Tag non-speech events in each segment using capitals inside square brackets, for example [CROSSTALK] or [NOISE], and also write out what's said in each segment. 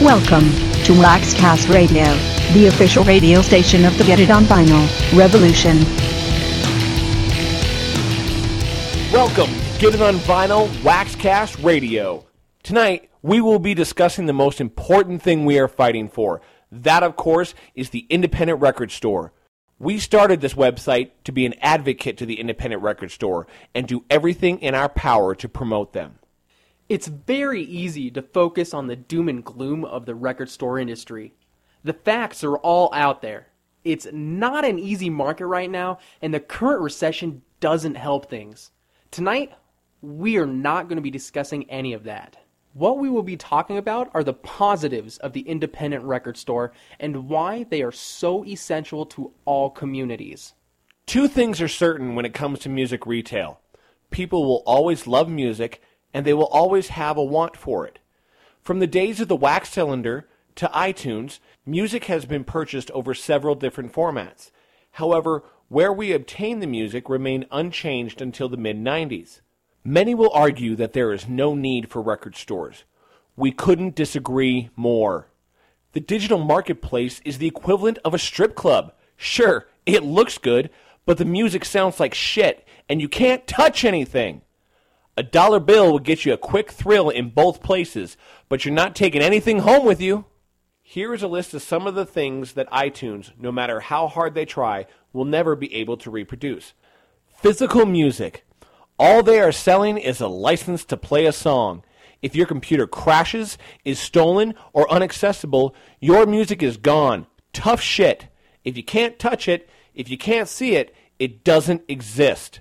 Welcome to Waxcast Radio, the official radio station of the Get It On Vinyl Revolution. Welcome, Get It On Vinyl Waxcast Radio. Tonight, we will be discussing the most important thing we are fighting for. That, of course, is the independent record store. We started this website to be an advocate to the independent record store and do everything in our power to promote them. It's very easy to focus on the doom and gloom of the record store industry. The facts are all out there. It's not an easy market right now, and the current recession doesn't help things. Tonight, we are not going to be discussing any of that. What we will be talking about are the positives of the independent record store and why they are so essential to all communities. Two things are certain when it comes to music retail people will always love music, and they will always have a want for it. From the days of the wax cylinder to iTunes, music has been purchased over several different formats. However, where we obtain the music remained unchanged until the mid 90s. Many will argue that there is no need for record stores. We couldn't disagree more. The digital marketplace is the equivalent of a strip club. Sure, it looks good, but the music sounds like shit, and you can't touch anything. A dollar bill will get you a quick thrill in both places, but you're not taking anything home with you. Here is a list of some of the things that iTunes, no matter how hard they try, will never be able to reproduce. Physical music. All they are selling is a license to play a song. If your computer crashes, is stolen, or unaccessible, your music is gone. Tough shit. If you can't touch it, if you can't see it, it doesn't exist.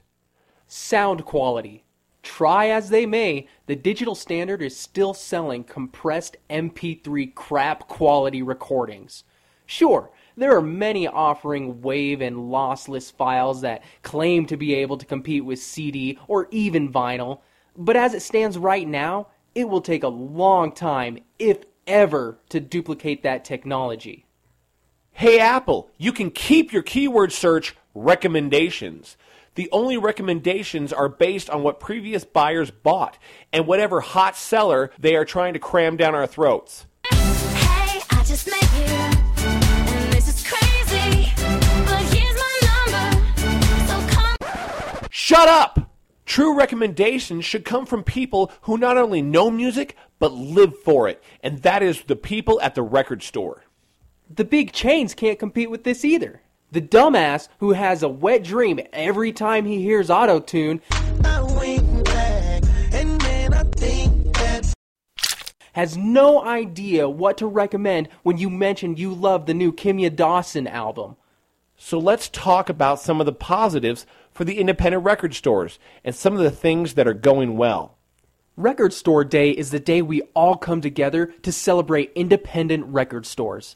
Sound quality. Try as they may, the digital standard is still selling compressed MP3 crap quality recordings. Sure, there are many offering WAV and lossless files that claim to be able to compete with CD or even vinyl, but as it stands right now, it will take a long time, if ever, to duplicate that technology. Hey Apple, you can keep your keyword search recommendations. The only recommendations are based on what previous buyers bought and whatever hot seller they are trying to cram down our throats. Hey, I just met you, and this is crazy. But here's my number, so come. Shut up! True recommendations should come from people who not only know music, but live for it, and that is the people at the record store. The big chains can't compete with this either. The dumbass who has a wet dream every time he hears auto tune has no idea what to recommend when you mention you love the new Kimya Dawson album. So let's talk about some of the positives for the independent record stores and some of the things that are going well. Record Store Day is the day we all come together to celebrate independent record stores.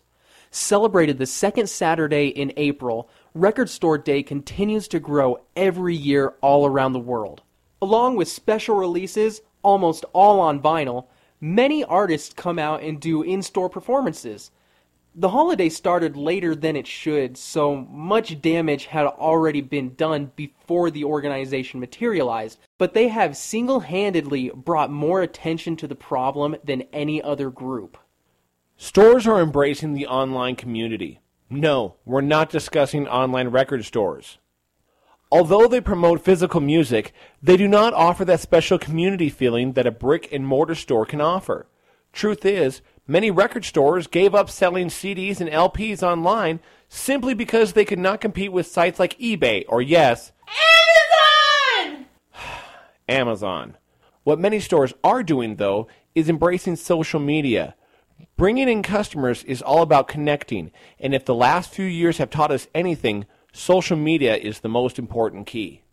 Celebrated the second Saturday in April, Record Store Day continues to grow every year all around the world. Along with special releases, almost all on vinyl, many artists come out and do in store performances. The holiday started later than it should, so much damage had already been done before the organization materialized, but they have single handedly brought more attention to the problem than any other group. Stores are embracing the online community. No, we're not discussing online record stores. Although they promote physical music, they do not offer that special community feeling that a brick and mortar store can offer. Truth is, many record stores gave up selling CDs and LPs online simply because they could not compete with sites like eBay or, yes, Amazon! [SIGHS] Amazon. What many stores are doing, though, is embracing social media. Bringing in customers is all about connecting, and if the last few years have taught us anything, social media is the most important key.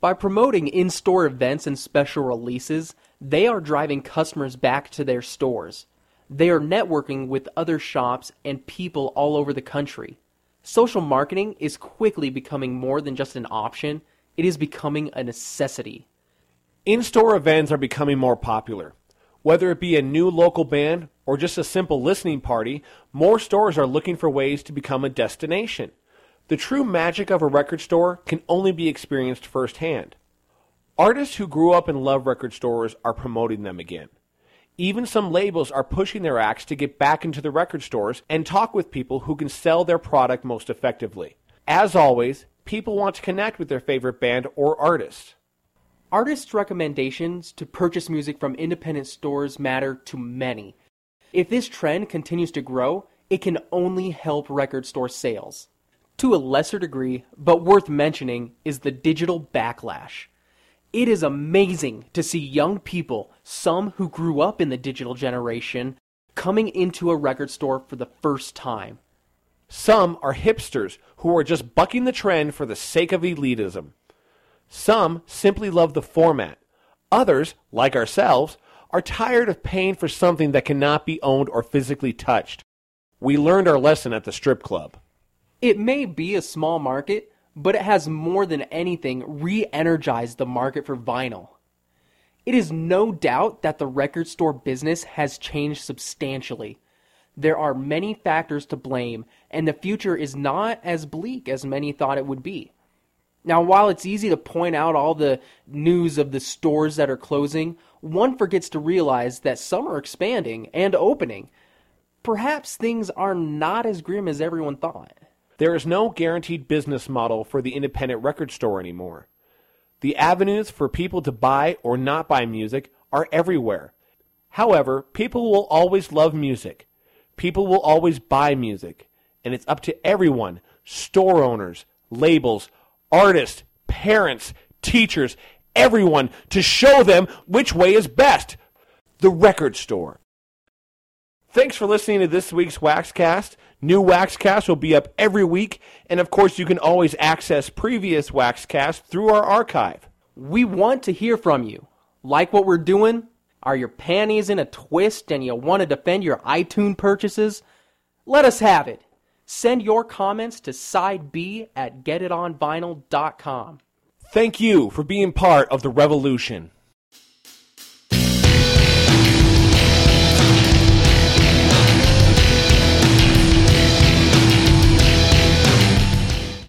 By promoting in store events and special releases, they are driving customers back to their stores. They are networking with other shops and people all over the country. Social marketing is quickly becoming more than just an option, it is becoming a necessity. In store events are becoming more popular. Whether it be a new local band or just a simple listening party, more stores are looking for ways to become a destination. The true magic of a record store can only be experienced firsthand. Artists who grew up and love record stores are promoting them again. Even some labels are pushing their acts to get back into the record stores and talk with people who can sell their product most effectively. As always, people want to connect with their favorite band or artist. Artists' recommendations to purchase music from independent stores matter to many. If this trend continues to grow, it can only help record store sales. To a lesser degree, but worth mentioning, is the digital backlash. It is amazing to see young people, some who grew up in the digital generation, coming into a record store for the first time. Some are hipsters who are just bucking the trend for the sake of elitism. Some simply love the format. Others, like ourselves, are tired of paying for something that cannot be owned or physically touched. We learned our lesson at the strip club. It may be a small market, but it has more than anything re energized the market for vinyl. It is no doubt that the record store business has changed substantially. There are many factors to blame, and the future is not as bleak as many thought it would be. Now, while it's easy to point out all the news of the stores that are closing, one forgets to realize that some are expanding and opening. Perhaps things are not as grim as everyone thought. There is no guaranteed business model for the independent record store anymore. The avenues for people to buy or not buy music are everywhere. However, people will always love music. People will always buy music. And it's up to everyone store owners, labels, artists, parents, teachers, everyone to show them which way is best. The record store. Thanks for listening to this week's Waxcast. New Waxcast will be up every week, and of course, you can always access previous Waxcasts through our archive. We want to hear from you. Like what we're doing? Are your panties in a twist and you want to defend your iTunes purchases? Let us have it. Send your comments to side B at getitonvinyl.com. Thank you for being part of the revolution.